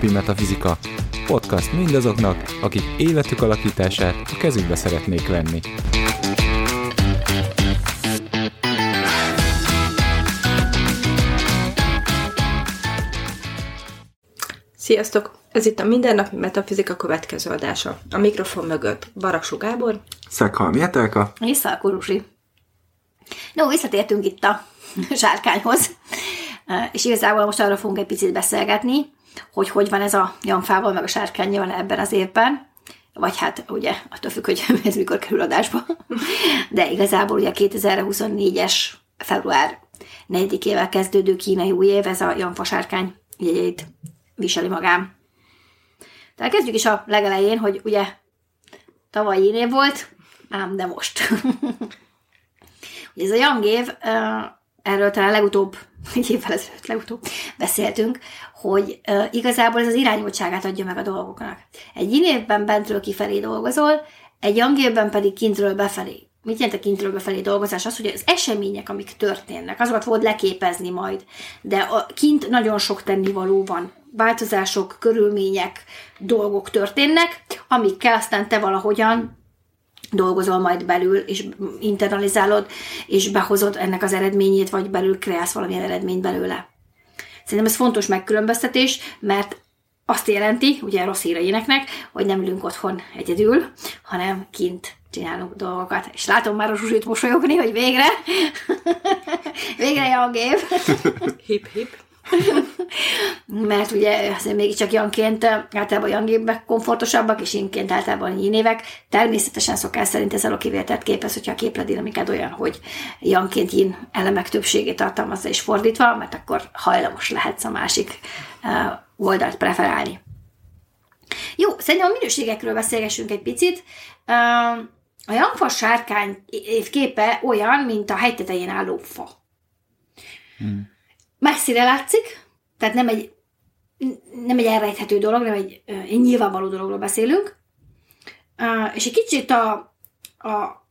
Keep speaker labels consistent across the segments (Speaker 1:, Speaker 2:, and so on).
Speaker 1: mindennapi metafizika. Podcast mindazoknak, akik életük alakítását a kezükbe szeretnék venni.
Speaker 2: Sziasztok! Ez itt a Mindennapi Metafizika következő adása. A mikrofon mögött Baraksú Gábor.
Speaker 3: Szekhalmi Etelka.
Speaker 4: És Szalkurusi. No, visszatértünk itt a sárkányhoz. És igazából most arra fogunk egy picit beszélgetni, hogy hogy van ez a Janfával, meg a sárkányjal ebben az évben. Vagy hát ugye attól függ, hogy ez mikor kerül adásba. De igazából ugye 2024-es február 4-ével kezdődő kínai új év, ez a Janfa sárkány jegyét viseli magám. Tehát kezdjük is a legelején, hogy ugye tavaly én év volt, ám de most. ez a Young év, erről talán legutóbb, egy évvel ezelőtt legutóbb beszéltünk, hogy uh, igazából ez az irányultságát adja meg a dolgoknak. Egy évben bentről kifelé dolgozol, egy évben pedig kintről befelé. Mit jelent a kintről befelé dolgozás? Az, hogy az események, amik történnek, azokat fogod leképezni majd. De a kint nagyon sok tennivaló van. Változások, körülmények, dolgok történnek, amikkel aztán te valahogyan dolgozol majd belül, és internalizálod, és behozod ennek az eredményét, vagy belül kreálsz valamilyen eredményt belőle. Szerintem ez fontos megkülönböztetés, mert azt jelenti, ugye rossz híreinek, hogy nem ülünk otthon egyedül, hanem kint csinálunk dolgokat. És látom már a Zsuzsit mosolyogni, hogy végre, végre a gép.
Speaker 2: hip hip.
Speaker 4: Mert ugye azért mégiscsak Janként általában Jangébbek komfortosabbak, és inként általában évek. Természetesen szokás szerint ez a kivételt képez, hogyha a képledinamikád olyan, hogy Janként yin elemek többségét tartalmazza és fordítva, mert akkor hajlamos lehetsz a másik oldalt preferálni. Jó, szerintem a minőségekről beszélgessünk egy picit. A Jangfa sárkány képe olyan, mint a hegytetején álló fa. Hmm messzire látszik, tehát nem egy, nem egy elrejthető dolog, nem egy, egy nyilvánvaló dologról beszélünk, és egy kicsit a, a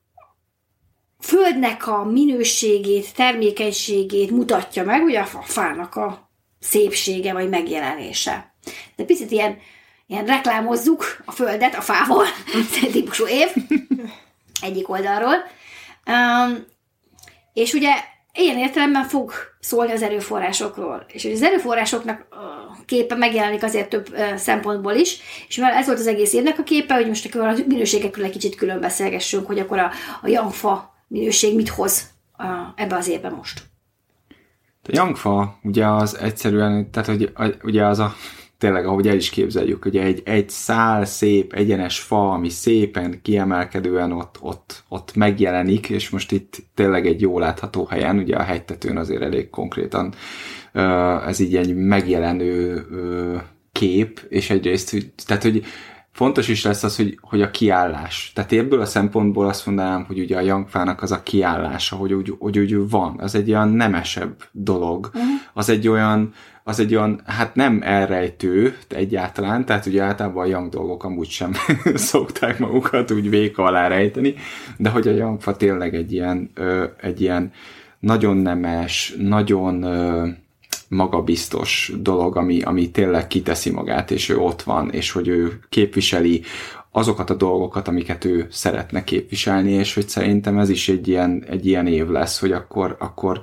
Speaker 4: földnek a minőségét, termékenységét mutatja meg, ugye a fának a szépsége vagy megjelenése. De picit ilyen, ilyen reklámozzuk a földet a fával, típusú év, egyik oldalról. Um, és ugye ilyen értelemben fog szólni az erőforrásokról. És az erőforrásoknak a képe megjelenik azért több szempontból is, és mivel ez volt az egész évnek a képe, hogy most akkor a minőségekről egy kicsit külön beszélgessünk, hogy akkor a, a Yangfa minőség mit hoz ebbe az évben most.
Speaker 3: A Yangfa ugye az egyszerűen, tehát hogy, ugye az a tényleg, ahogy el is képzeljük, ugye egy, egy szál szép, egyenes fa, ami szépen kiemelkedően ott, ott, ott megjelenik, és most itt tényleg egy jól látható helyen, ugye a hegytetőn azért elég konkrétan ez így egy megjelenő kép, és egyrészt, tehát hogy fontos is lesz az, hogy, hogy a kiállás. Tehát ebből a szempontból azt mondanám, hogy ugye a Yangfának az a kiállása, hogy úgy, hogy úgy van, az egy olyan nemesebb dolog. Uh-huh. Az egy olyan, az egy olyan, hát nem elrejtő egyáltalán, tehát ugye általában a young dolgok amúgy sem szokták magukat úgy véka alá rejteni, de hogy a young fa tényleg egy ilyen, ö, egy ilyen nagyon nemes, nagyon ö, magabiztos dolog, ami, ami tényleg kiteszi magát, és ő ott van, és hogy ő képviseli azokat a dolgokat, amiket ő szeretne képviselni, és hogy szerintem ez is egy ilyen, egy ilyen év lesz, hogy akkor, akkor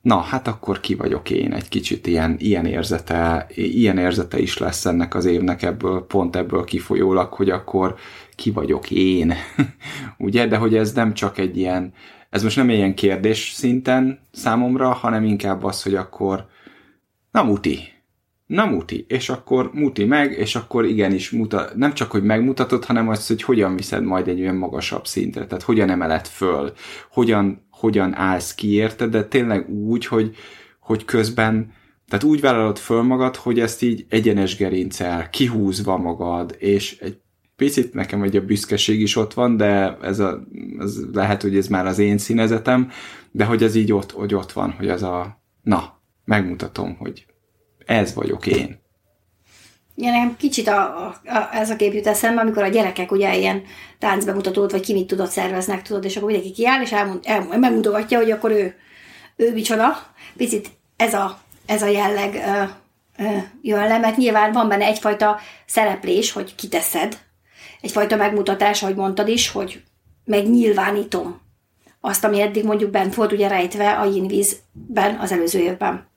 Speaker 3: na, hát akkor ki vagyok én, egy kicsit ilyen, ilyen érzete, ilyen érzete is lesz ennek az évnek ebből, pont ebből kifolyólag, hogy akkor ki vagyok én, ugye, de hogy ez nem csak egy ilyen, ez most nem ilyen kérdés szinten számomra, hanem inkább az, hogy akkor na muti, na muti, és akkor muti meg, és akkor igenis mutat, nem csak, hogy megmutatod, hanem az, hogy hogyan viszed majd egy olyan magasabb szintre, tehát hogyan emeled föl, hogyan hogyan állsz ki érte, de tényleg úgy, hogy, hogy közben tehát úgy vállalod föl magad, hogy ezt így egyenes gerincsel, kihúzva magad, és egy picit nekem egy a büszkeség is ott van, de ez, a, ez lehet, hogy ez már az én színezetem, de hogy ez így ott, hogy ott van, hogy ez a, na, megmutatom, hogy ez vagyok én.
Speaker 4: Ja, nekem kicsit a, a, a, ez a kép jut eszembe, amikor a gyerekek ugye ilyen táncbemutatót, vagy ki mit tudott szerveznek, tudod, és akkor mindenki kiáll, és elmond, el, megmutogatja, hogy akkor ő, ő micsoda. Picit ez a, ez a jelleg jön le, mert nyilván van benne egyfajta szereplés, hogy kiteszed, egyfajta megmutatás, ahogy mondtad is, hogy megnyilvánítom azt, ami eddig mondjuk bent volt ugye rejtve a vízben az előző évben.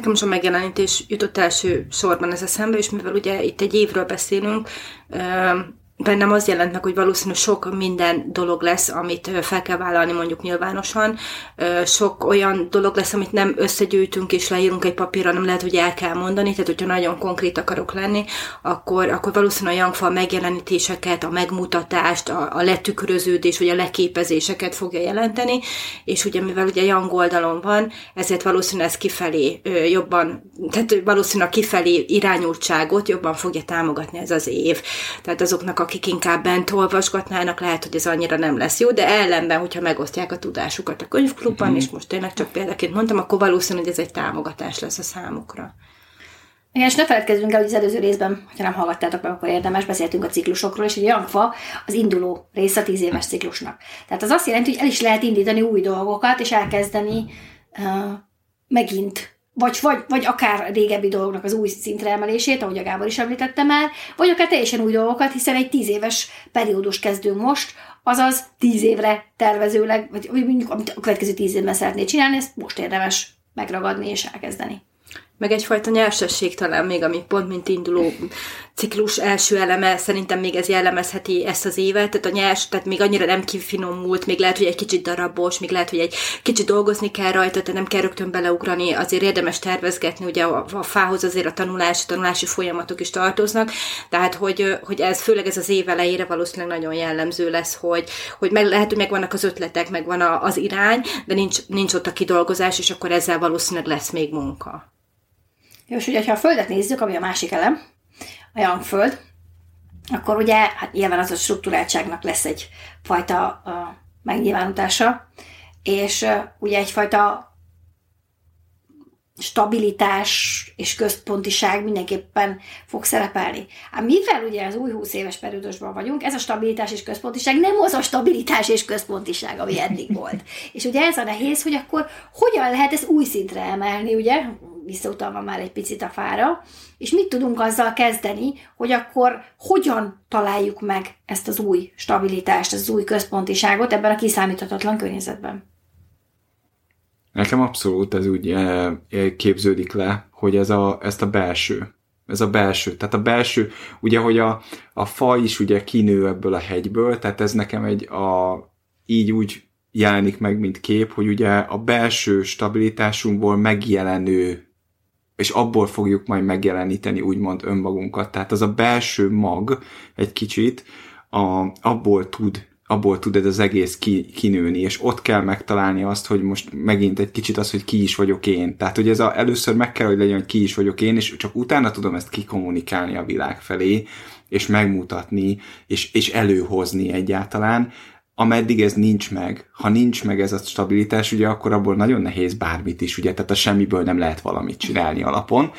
Speaker 2: Nekem is a megjelenítés jutott első sorban ez eszembe, és mivel ugye itt egy évről beszélünk, bennem az jelent meg, hogy valószínű sok minden dolog lesz, amit fel kell vállalni mondjuk nyilvánosan. Sok olyan dolog lesz, amit nem összegyűjtünk és leírunk egy papírra, nem lehet, hogy el kell mondani, tehát hogyha nagyon konkrét akarok lenni, akkor, akkor valószínűleg a Youngfall megjelenítéseket, a megmutatást, a, a letükröződés, vagy a leképezéseket fogja jelenteni, és ugye mivel ugye Young oldalon van, ezért valószínűleg ez kifelé jobban, tehát valószínűleg kifelé irányultságot jobban fogja támogatni ez az év. Tehát azoknak, akik inkább bent olvasgatnának, lehet, hogy ez annyira nem lesz jó, de ellenben, hogyha megosztják a tudásukat a könyvklubban, mm. és most tényleg csak példaként mondtam, akkor valószínű, hogy ez egy támogatás lesz a számukra.
Speaker 4: Igen, és ne feledkezzünk el, hogy az előző részben, ha nem hallgattátok meg, akkor érdemes, beszéltünk a ciklusokról, és egy Jankfa az induló része a tíz éves ciklusnak. Tehát az azt jelenti, hogy el is lehet indítani új dolgokat, és elkezdeni uh, megint vagy, vagy, vagy akár régebbi dolgoknak az új szintre emelését, ahogy a Gábor is említette már, vagy akár teljesen új dolgokat, hiszen egy tíz éves periódus kezdünk most, azaz tíz évre tervezőleg, vagy mondjuk amit a következő tíz évben szeretné csinálni, ezt most érdemes megragadni és elkezdeni
Speaker 2: meg egyfajta nyersesség talán még, ami pont mint induló ciklus első eleme, szerintem még ez jellemezheti ezt az évet, tehát a nyers, tehát még annyira nem kifinomult, még lehet, hogy egy kicsit darabos, még lehet, hogy egy kicsit dolgozni kell rajta, tehát nem kell rögtön beleugrani, azért érdemes tervezgetni, ugye a, a fához azért a tanulás, a tanulási folyamatok is tartoznak, tehát hogy, hogy ez főleg ez az év elejére valószínűleg nagyon jellemző lesz, hogy, hogy meg, lehet, hogy megvannak az ötletek, megvan a, az irány, de nincs, nincs ott a kidolgozás, és akkor ezzel valószínűleg lesz még munka.
Speaker 4: Jó, és ugye, ha a Földet nézzük, ami a másik elem, a Young-föld, akkor ugye, hát nyilván az a struktúráltságnak lesz egy fajta uh, megnyilvánulása, és uh, ugye egyfajta stabilitás és központiság mindenképpen fog szerepelni. Hát mivel ugye az új 20 éves periódusban vagyunk, ez a stabilitás és központiság nem az a stabilitás és központiság, ami eddig volt. És ugye ez a nehéz, hogy akkor hogyan lehet ezt új szintre emelni, ugye? visszautalva már egy picit a fára, és mit tudunk azzal kezdeni, hogy akkor hogyan találjuk meg ezt az új stabilitást, az új központiságot ebben a kiszámíthatatlan környezetben.
Speaker 3: Nekem abszolút ez úgy e, képződik le, hogy ez a, ezt a belső, ez a belső, tehát a belső, ugye, hogy a, a fa is ugye kinő ebből a hegyből, tehát ez nekem egy a, így úgy jelenik meg, mint kép, hogy ugye a belső stabilitásunkból megjelenő és abból fogjuk majd megjeleníteni úgymond önmagunkat. Tehát az a belső mag egy kicsit a, abból tud abból tud ez az egész ki, kinőni, és ott kell megtalálni azt, hogy most megint egy kicsit az, hogy ki is vagyok én. Tehát, hogy ez a, először meg kell, hogy legyen, hogy ki is vagyok én, és csak utána tudom ezt kikommunikálni a világ felé, és megmutatni, és, és előhozni egyáltalán, ameddig ez nincs meg, ha nincs meg ez a stabilitás, ugye akkor abból nagyon nehéz bármit is, ugye, tehát a semmiből nem lehet valamit csinálni alapon,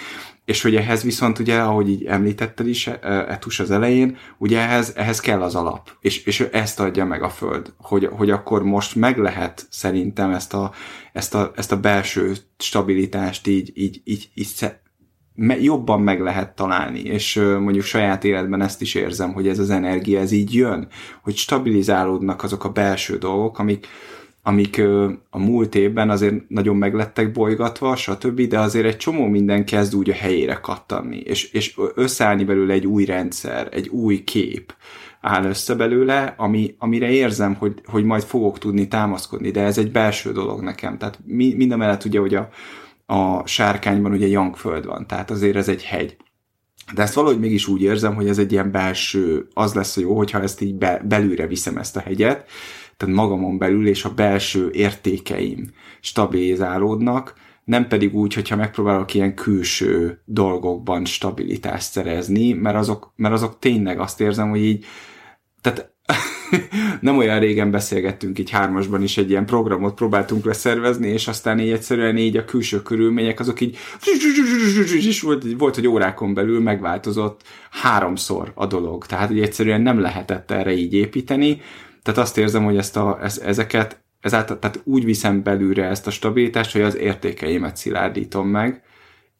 Speaker 3: és hogy ehhez viszont ugye, ahogy így említetted is, e, Etus az elején, ugye ehhez, ehhez kell az alap, és, és ezt adja meg a Föld, hogy, hogy akkor most meg lehet szerintem ezt a, ezt a, ezt a belső stabilitást így, így, így, így jobban meg lehet találni, és mondjuk saját életben ezt is érzem, hogy ez az energia, ez így jön, hogy stabilizálódnak azok a belső dolgok, amik, amik a múlt évben azért nagyon meglettek bolygatva, stb., de azért egy csomó minden kezd úgy a helyére kattanni, és, és összeállni belőle egy új rendszer, egy új kép áll össze belőle, ami, amire érzem, hogy, hogy majd fogok tudni támaszkodni, de ez egy belső dolog nekem. Tehát mi, mind a mellett ugye, hogy a, a sárkányban ugye Jangföld van, tehát azért ez egy hegy. De ezt valahogy mégis úgy érzem, hogy ez egy ilyen belső, az lesz a jó, hogyha ezt így be, belülre viszem ezt a hegyet, tehát magamon belül, és a belső értékeim stabilizálódnak, nem pedig úgy, hogyha megpróbálok ilyen külső dolgokban stabilitást szerezni, mert azok, mert azok tényleg azt érzem, hogy így, tehát nem olyan régen beszélgettünk így hármasban is egy ilyen programot próbáltunk leszervezni, és aztán így egyszerűen így a külső körülmények azok így és volt, volt, hogy órákon belül megváltozott háromszor a dolog. Tehát, hogy egyszerűen nem lehetett erre így építeni. Tehát azt érzem, hogy ezt a, ez, ezeket ezáltal, tehát úgy viszem belülre ezt a stabilitást, hogy az értékeimet szilárdítom meg,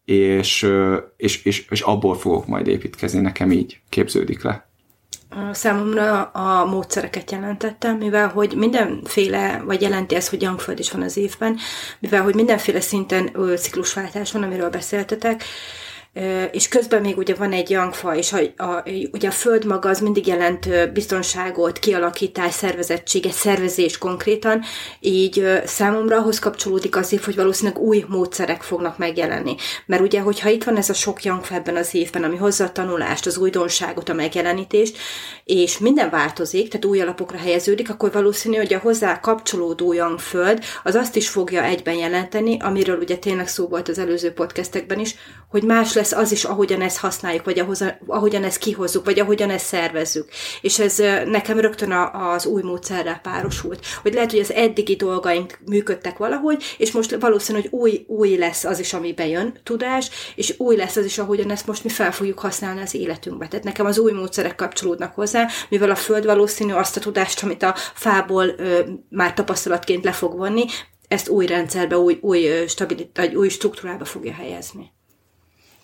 Speaker 3: és, és, és, és abból fogok majd építkezni, nekem így képződik le.
Speaker 2: Számomra a módszereket jelentettem, mivel hogy mindenféle, vagy jelenti ez, hogy Youngföld is van az évben, mivel hogy mindenféle szinten ciklusváltás van, amiről beszéltetek, és közben még ugye van egy jangfa, és a, a, ugye a föld maga az mindig jelent biztonságot, kialakítás, szervezettséget, szervezés konkrétan, így számomra ahhoz kapcsolódik az év, hogy valószínűleg új módszerek fognak megjelenni. Mert ugye, hogyha itt van ez a sok jangfa ebben az évben, ami hozza a tanulást, az újdonságot, a megjelenítést, és minden változik, tehát új alapokra helyeződik, akkor valószínű, hogy a hozzá kapcsolódó föld az azt is fogja egyben jelenteni, amiről ugye tényleg szó volt az előző podcastekben is, hogy más lesz az is, ahogyan ezt használjuk, vagy ahogyan ezt kihozzuk, vagy ahogyan ezt szervezzük. És ez nekem rögtön az új módszerrel párosult. Hogy lehet, hogy az eddigi dolgaink működtek valahogy, és most valószínű, hogy új, új lesz az is, ami bejön, tudás, és új lesz az is, ahogyan ezt most mi fel fogjuk használni az életünkbe. Tehát nekem az új módszerek kapcsolódnak hozzá, mivel a Föld valószínű azt a tudást, amit a fából ö, már tapasztalatként le fog vonni, ezt új rendszerbe, új, új, stabilit, új struktúrába fogja helyezni.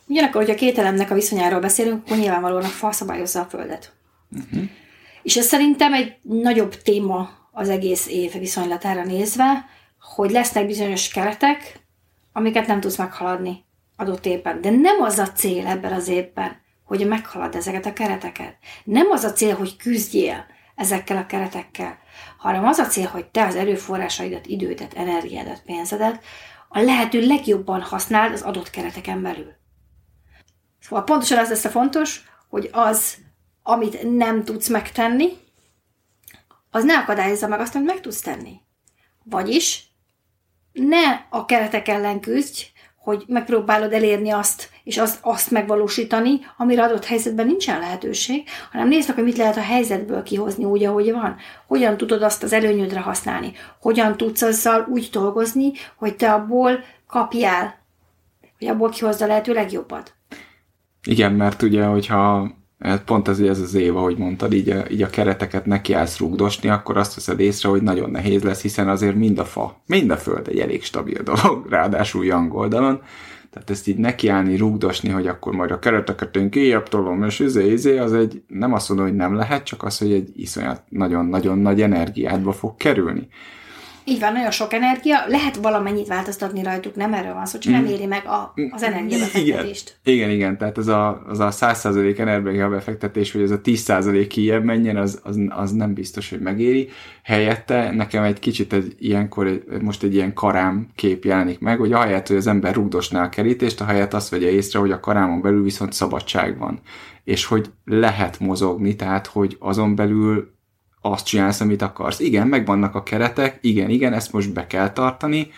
Speaker 4: Ugyanakkor, hogyha két elemnek a viszonyáról beszélünk, akkor nyilvánvalóan a fa szabályozza a Földet. Uh-huh. És ez szerintem egy nagyobb téma az egész év viszonylatára nézve, hogy lesznek bizonyos keretek, amiket nem tudsz meghaladni adott évben. De nem az a cél ebben az évben, hogy meghalad ezeket a kereteket. Nem az a cél, hogy küzdjél ezekkel a keretekkel, hanem az a cél, hogy te az erőforrásaidat, idődet, energiádat, pénzedet a lehető legjobban használd az adott kereteken belül. Szóval pontosan az lesz a fontos, hogy az, amit nem tudsz megtenni, az ne akadályozza meg azt, amit meg tudsz tenni. Vagyis ne a keretek ellen küzdj, hogy megpróbálod elérni azt, és azt, azt megvalósítani, amire adott helyzetben nincsen lehetőség, hanem nézd hogy mit lehet a helyzetből kihozni úgy, ahogy van. Hogyan tudod azt az előnyödre használni. Hogyan tudsz azzal úgy dolgozni, hogy te abból kapjál, hogy abból kihozd a lehető legjobbat.
Speaker 3: Igen, mert ugye, hogyha hát pont ez, ez az év, ahogy mondtad, így a, így a kereteket nekiállsz rúgdosni, akkor azt veszed észre, hogy nagyon nehéz lesz, hiszen azért mind a fa, mind a föld egy elég stabil dolog, ráadásul young oldalon, tehát ezt így nekiállni, rúgdosni, hogy akkor majd a kereteket én kijebb tolom, és izé, izé, az egy, nem azt mondom, hogy nem lehet, csak az, hogy egy iszonyat nagyon-nagyon nagy energiádba fog kerülni.
Speaker 4: Így van, nagyon sok energia, lehet valamennyit változtatni rajtuk, nem erről van szó, csak nem mm. éri meg a, az energiabefektetést.
Speaker 3: Igen, igen, igen, tehát az a, az a 100% energiabefektetés, hogy ez a 10% kijebb menjen, az, az, az nem biztos, hogy megéri. Helyette nekem egy kicsit egy ilyenkor, most egy ilyen karám kép jelenik meg, hogy ahelyett, hogy az ember rugdosná a kerítést, ahelyett azt vegye észre, hogy a karámon belül viszont szabadság van. És hogy lehet mozogni, tehát hogy azon belül azt csinálsz, amit akarsz. Igen, megvannak a keretek, igen, igen, ezt most be kell tartani,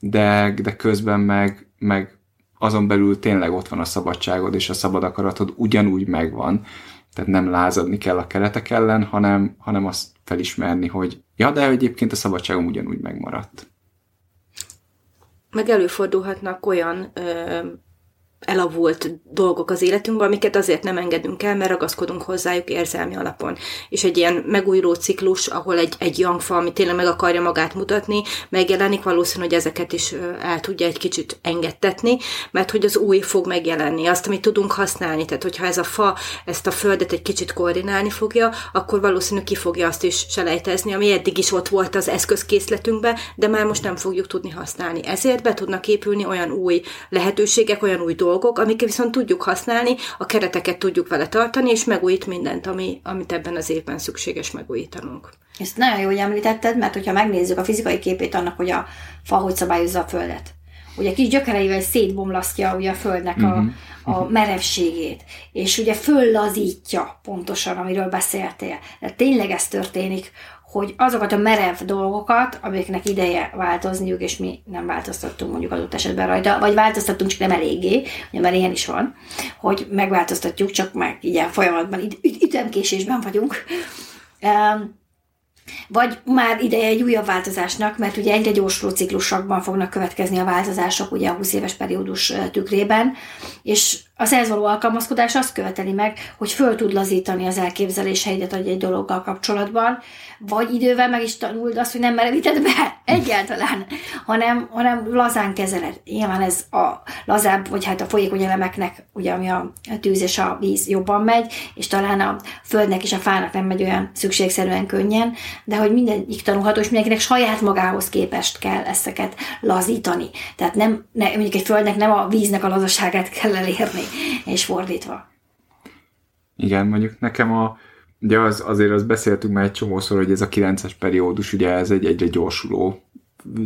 Speaker 3: de, de közben meg, meg azon belül tényleg ott van a szabadságod, és a szabad akaratod ugyanúgy megvan. Tehát nem lázadni kell a keretek ellen, hanem, hanem azt felismerni, hogy ja, de egyébként a szabadságom ugyanúgy megmaradt.
Speaker 2: Meg előfordulhatnak olyan ö, elavult dolgok az életünkben, amiket azért nem engedünk el, mert ragaszkodunk hozzájuk érzelmi alapon. És egy ilyen megújuló ciklus, ahol egy, egy fa, ami tényleg meg akarja magát mutatni, megjelenik, valószínű, hogy ezeket is el tudja egy kicsit engedtetni, mert hogy az új fog megjelenni, azt, amit tudunk használni. Tehát, hogyha ez a fa ezt a földet egy kicsit koordinálni fogja, akkor valószínű ki fogja azt is selejtezni, ami eddig is ott volt az eszközkészletünkben, de már most nem fogjuk tudni használni. Ezért be tudnak épülni olyan új lehetőségek, olyan új dolgok, dolgok, amiket viszont tudjuk használni, a kereteket tudjuk vele tartani, és megújít mindent, ami, amit ebben az évben szükséges megújítanunk.
Speaker 4: Ezt nagyon jó, hogy említetted, mert hogyha megnézzük a fizikai képét annak, hogy a fa hogy szabályozza a Földet. Ugye kis gyökereivel szétbomlasztja ugye a Földnek a, mhm. a merevségét, és ugye föllazítja pontosan, amiről beszéltél. De tényleg ez történik, hogy azokat a merev dolgokat, amiknek ideje változniuk, és mi nem változtattunk mondjuk adott esetben rajta, vagy változtattunk, csak nem eléggé, ugye mert ilyen is van, hogy megváltoztatjuk, csak meg ilyen folyamatban, üt- ütemkésésben vagyunk. Vagy már ideje egy újabb változásnak, mert ugye egyre gyorsuló ciklusokban fognak következni a változások, ugye a 20 éves periódus tükrében, és az ehhez való alkalmazkodás azt követeli meg, hogy föl tud lazítani az elképzeléseidet egy, dologgal kapcsolatban, vagy idővel meg is tanuld azt, hogy nem merevíted be egyáltalán, hanem, hanem lazán kezeled. Nyilván ez a lazább, vagy hát a folyékony elemeknek, ugye ami a tűz és a víz jobban megy, és talán a földnek és a fának nem megy olyan szükségszerűen könnyen, de hogy mindegyik tanulható, és mindenkinek saját magához képest kell ezeket lazítani. Tehát nem, ne, mondjuk egy földnek nem a víznek a lazaságát kell elérni, és fordítva.
Speaker 3: Igen, mondjuk nekem a, ugye az, azért azt beszéltünk már egy csomószor, hogy ez a 9-es periódus, ugye ez egy egyre gyorsuló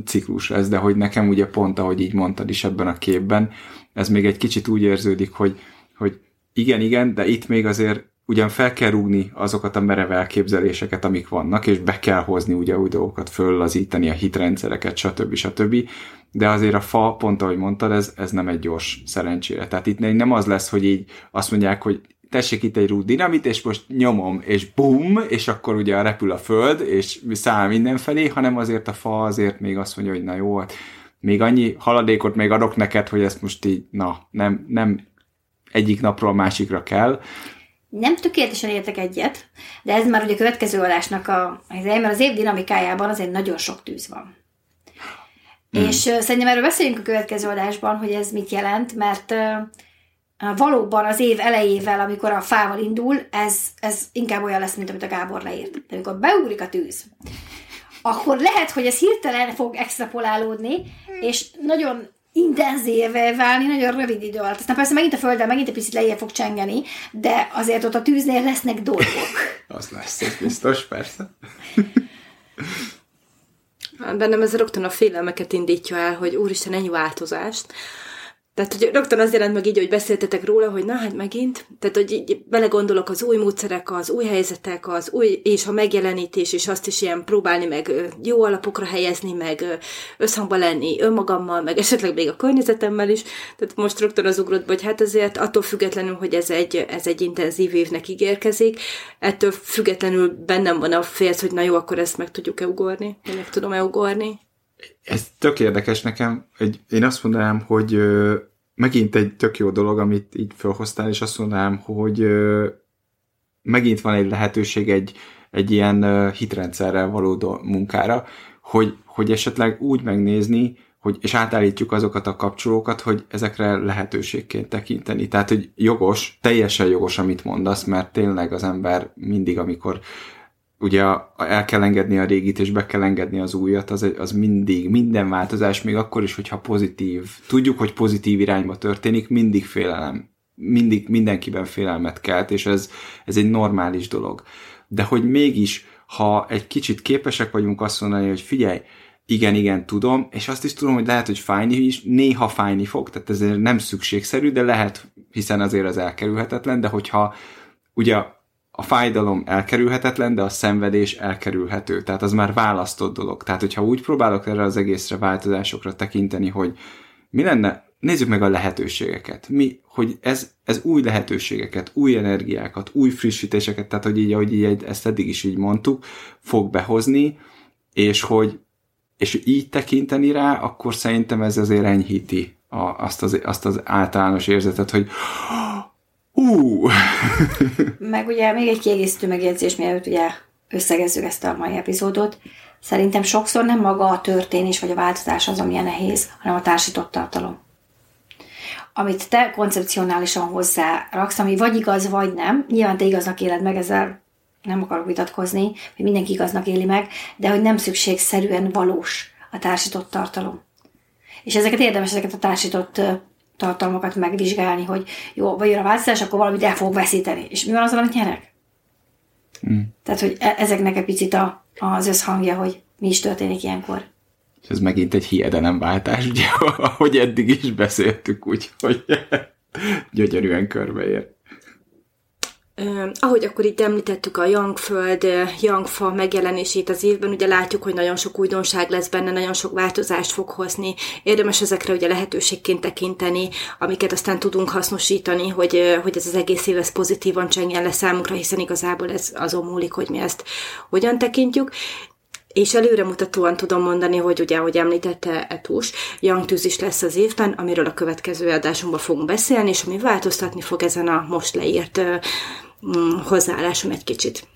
Speaker 3: ciklus lesz, de hogy nekem ugye pont, ahogy így mondtad is ebben a képben, ez még egy kicsit úgy érződik, hogy, hogy igen, igen, de itt még azért ugyan fel kell rúgni azokat a merev elképzeléseket, amik vannak, és be kell hozni ugye új dolgokat, föllazítani a hitrendszereket, stb. stb. De azért a fa, pont ahogy mondtad, ez, ez nem egy gyors szerencsére. Tehát itt nem az lesz, hogy így azt mondják, hogy tessék itt egy rúd dinamit, és most nyomom, és bum, és akkor ugye repül a föld, és száll mindenfelé, hanem azért a fa azért még azt mondja, hogy na jó, még annyi haladékot még adok neked, hogy ezt most így, na, nem, nem egyik napról a másikra kell.
Speaker 4: Nem tökéletesen értek egyet, de ez már ugye a következő adásnak a, mert az év dinamikájában azért nagyon sok tűz van. Hmm. És uh, szerintem erről beszéljünk a következő adásban, hogy ez mit jelent, mert uh, valóban az év elejével, amikor a fával indul, ez, ez inkább olyan lesz, mint amit a Gábor leírt. De amikor beugrik a tűz, akkor lehet, hogy ez hirtelen fog extrapolálódni, és nagyon intenzíve válni nagyon rövid idő alatt. Aztán persze megint a Földön megint egy picit lejjebb fog csengeni, de azért ott a tűznél lesznek dolgok.
Speaker 3: Az lesz, ez biztos, persze.
Speaker 2: Bennem ez rögtön a félelmeket indítja el, hogy úristen, ennyi változást. Tehát, hogy rögtön az jelent meg így, hogy beszéltetek róla, hogy na hát megint, tehát, hogy így belegondolok az új módszerek, az új helyzetek, az új, és a megjelenítés, és azt is ilyen próbálni meg jó alapokra helyezni, meg összhangba lenni önmagammal, meg esetleg még a környezetemmel is. Tehát most rögtön az ugrott, hogy hát ezért attól függetlenül, hogy ez egy, ez egy intenzív évnek ígérkezik, ettől függetlenül bennem van a félsz, hogy na jó, akkor ezt meg tudjuk-e ugorni, meg tudom-e ugorni.
Speaker 3: Ez tök érdekes nekem. Egy, én azt mondanám, hogy megint egy tök jó dolog, amit így felhoztál, és azt mondanám, hogy megint van egy lehetőség egy, egy ilyen hitrendszerrel való munkára, hogy, hogy esetleg úgy megnézni, hogy, és átállítjuk azokat a kapcsolókat, hogy ezekre lehetőségként tekinteni. Tehát, hogy jogos, teljesen jogos, amit mondasz, mert tényleg az ember mindig, amikor ugye el kell engedni a régit, és be kell engedni az újat, az, az mindig, minden változás, még akkor is, hogyha pozitív, tudjuk, hogy pozitív irányba történik, mindig félelem. Mindig, mindenkiben félelmet kelt, és ez, ez egy normális dolog. De hogy mégis, ha egy kicsit képesek vagyunk azt mondani, hogy figyelj, igen, igen, tudom, és azt is tudom, hogy lehet, hogy fájni is, néha fájni fog, tehát ez nem szükségszerű, de lehet, hiszen azért az elkerülhetetlen, de hogyha ugye a fájdalom elkerülhetetlen, de a szenvedés elkerülhető. Tehát az már választott dolog. Tehát, hogyha úgy próbálok erre az egészre változásokra tekinteni, hogy mi lenne, nézzük meg a lehetőségeket. Mi, hogy ez, ez új lehetőségeket, új energiákat, új frissítéseket, tehát, hogy így, ahogy így, ezt eddig is így mondtuk, fog behozni, és hogy és így tekinteni rá, akkor szerintem ez azért enyhíti a, azt, az, azt az általános érzetet, hogy
Speaker 4: Meg ugye még egy kiegészítő megjegyzés, mielőtt ugye összegezzük ezt a mai epizódot. Szerintem sokszor nem maga a történés vagy a változás az, ami nehéz, hanem a társított tartalom. Amit te koncepcionálisan hozzá raksz, ami vagy igaz, vagy nem. Nyilván te igaznak éled meg, ezzel nem akarok vitatkozni, hogy mindenki igaznak éli meg, de hogy nem szükségszerűen valós a társított tartalom. És ezeket érdemes, ezeket a társított tartalmakat megvizsgálni, hogy jó, vagy jön a változás, akkor valamit el fog veszíteni. És mi van azzal, amit nyerek? Mm. Tehát, hogy e- ezeknek egy picit a, az összhangja, hogy mi is történik ilyenkor.
Speaker 3: És ez megint egy hiedelemváltás, ugye, ahogy eddig is beszéltük, úgyhogy gyönyörűen körbeér
Speaker 2: ahogy akkor itt említettük a Youngföld, Youngfa megjelenését az évben, ugye látjuk, hogy nagyon sok újdonság lesz benne, nagyon sok változást fog hozni. Érdemes ezekre ugye lehetőségként tekinteni, amiket aztán tudunk hasznosítani, hogy, hogy ez az egész év ez pozitívan csengjen le számunkra, hiszen igazából ez azon múlik, hogy mi ezt hogyan tekintjük. És előremutatóan tudom mondani, hogy ugye, ahogy említette Etus, Young Tűz is lesz az évben, amiről a következő adásunkban fogunk beszélni, és ami változtatni fog ezen a most leírt mm, hozzáálláson egy kicsit.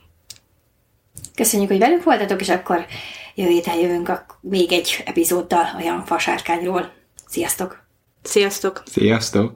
Speaker 4: Köszönjük, hogy velünk voltatok, és akkor jövő héten jövünk a, még egy epizóddal a Young Fasárkányról. Sziasztok!
Speaker 2: Sziasztok!
Speaker 3: Sziasztok!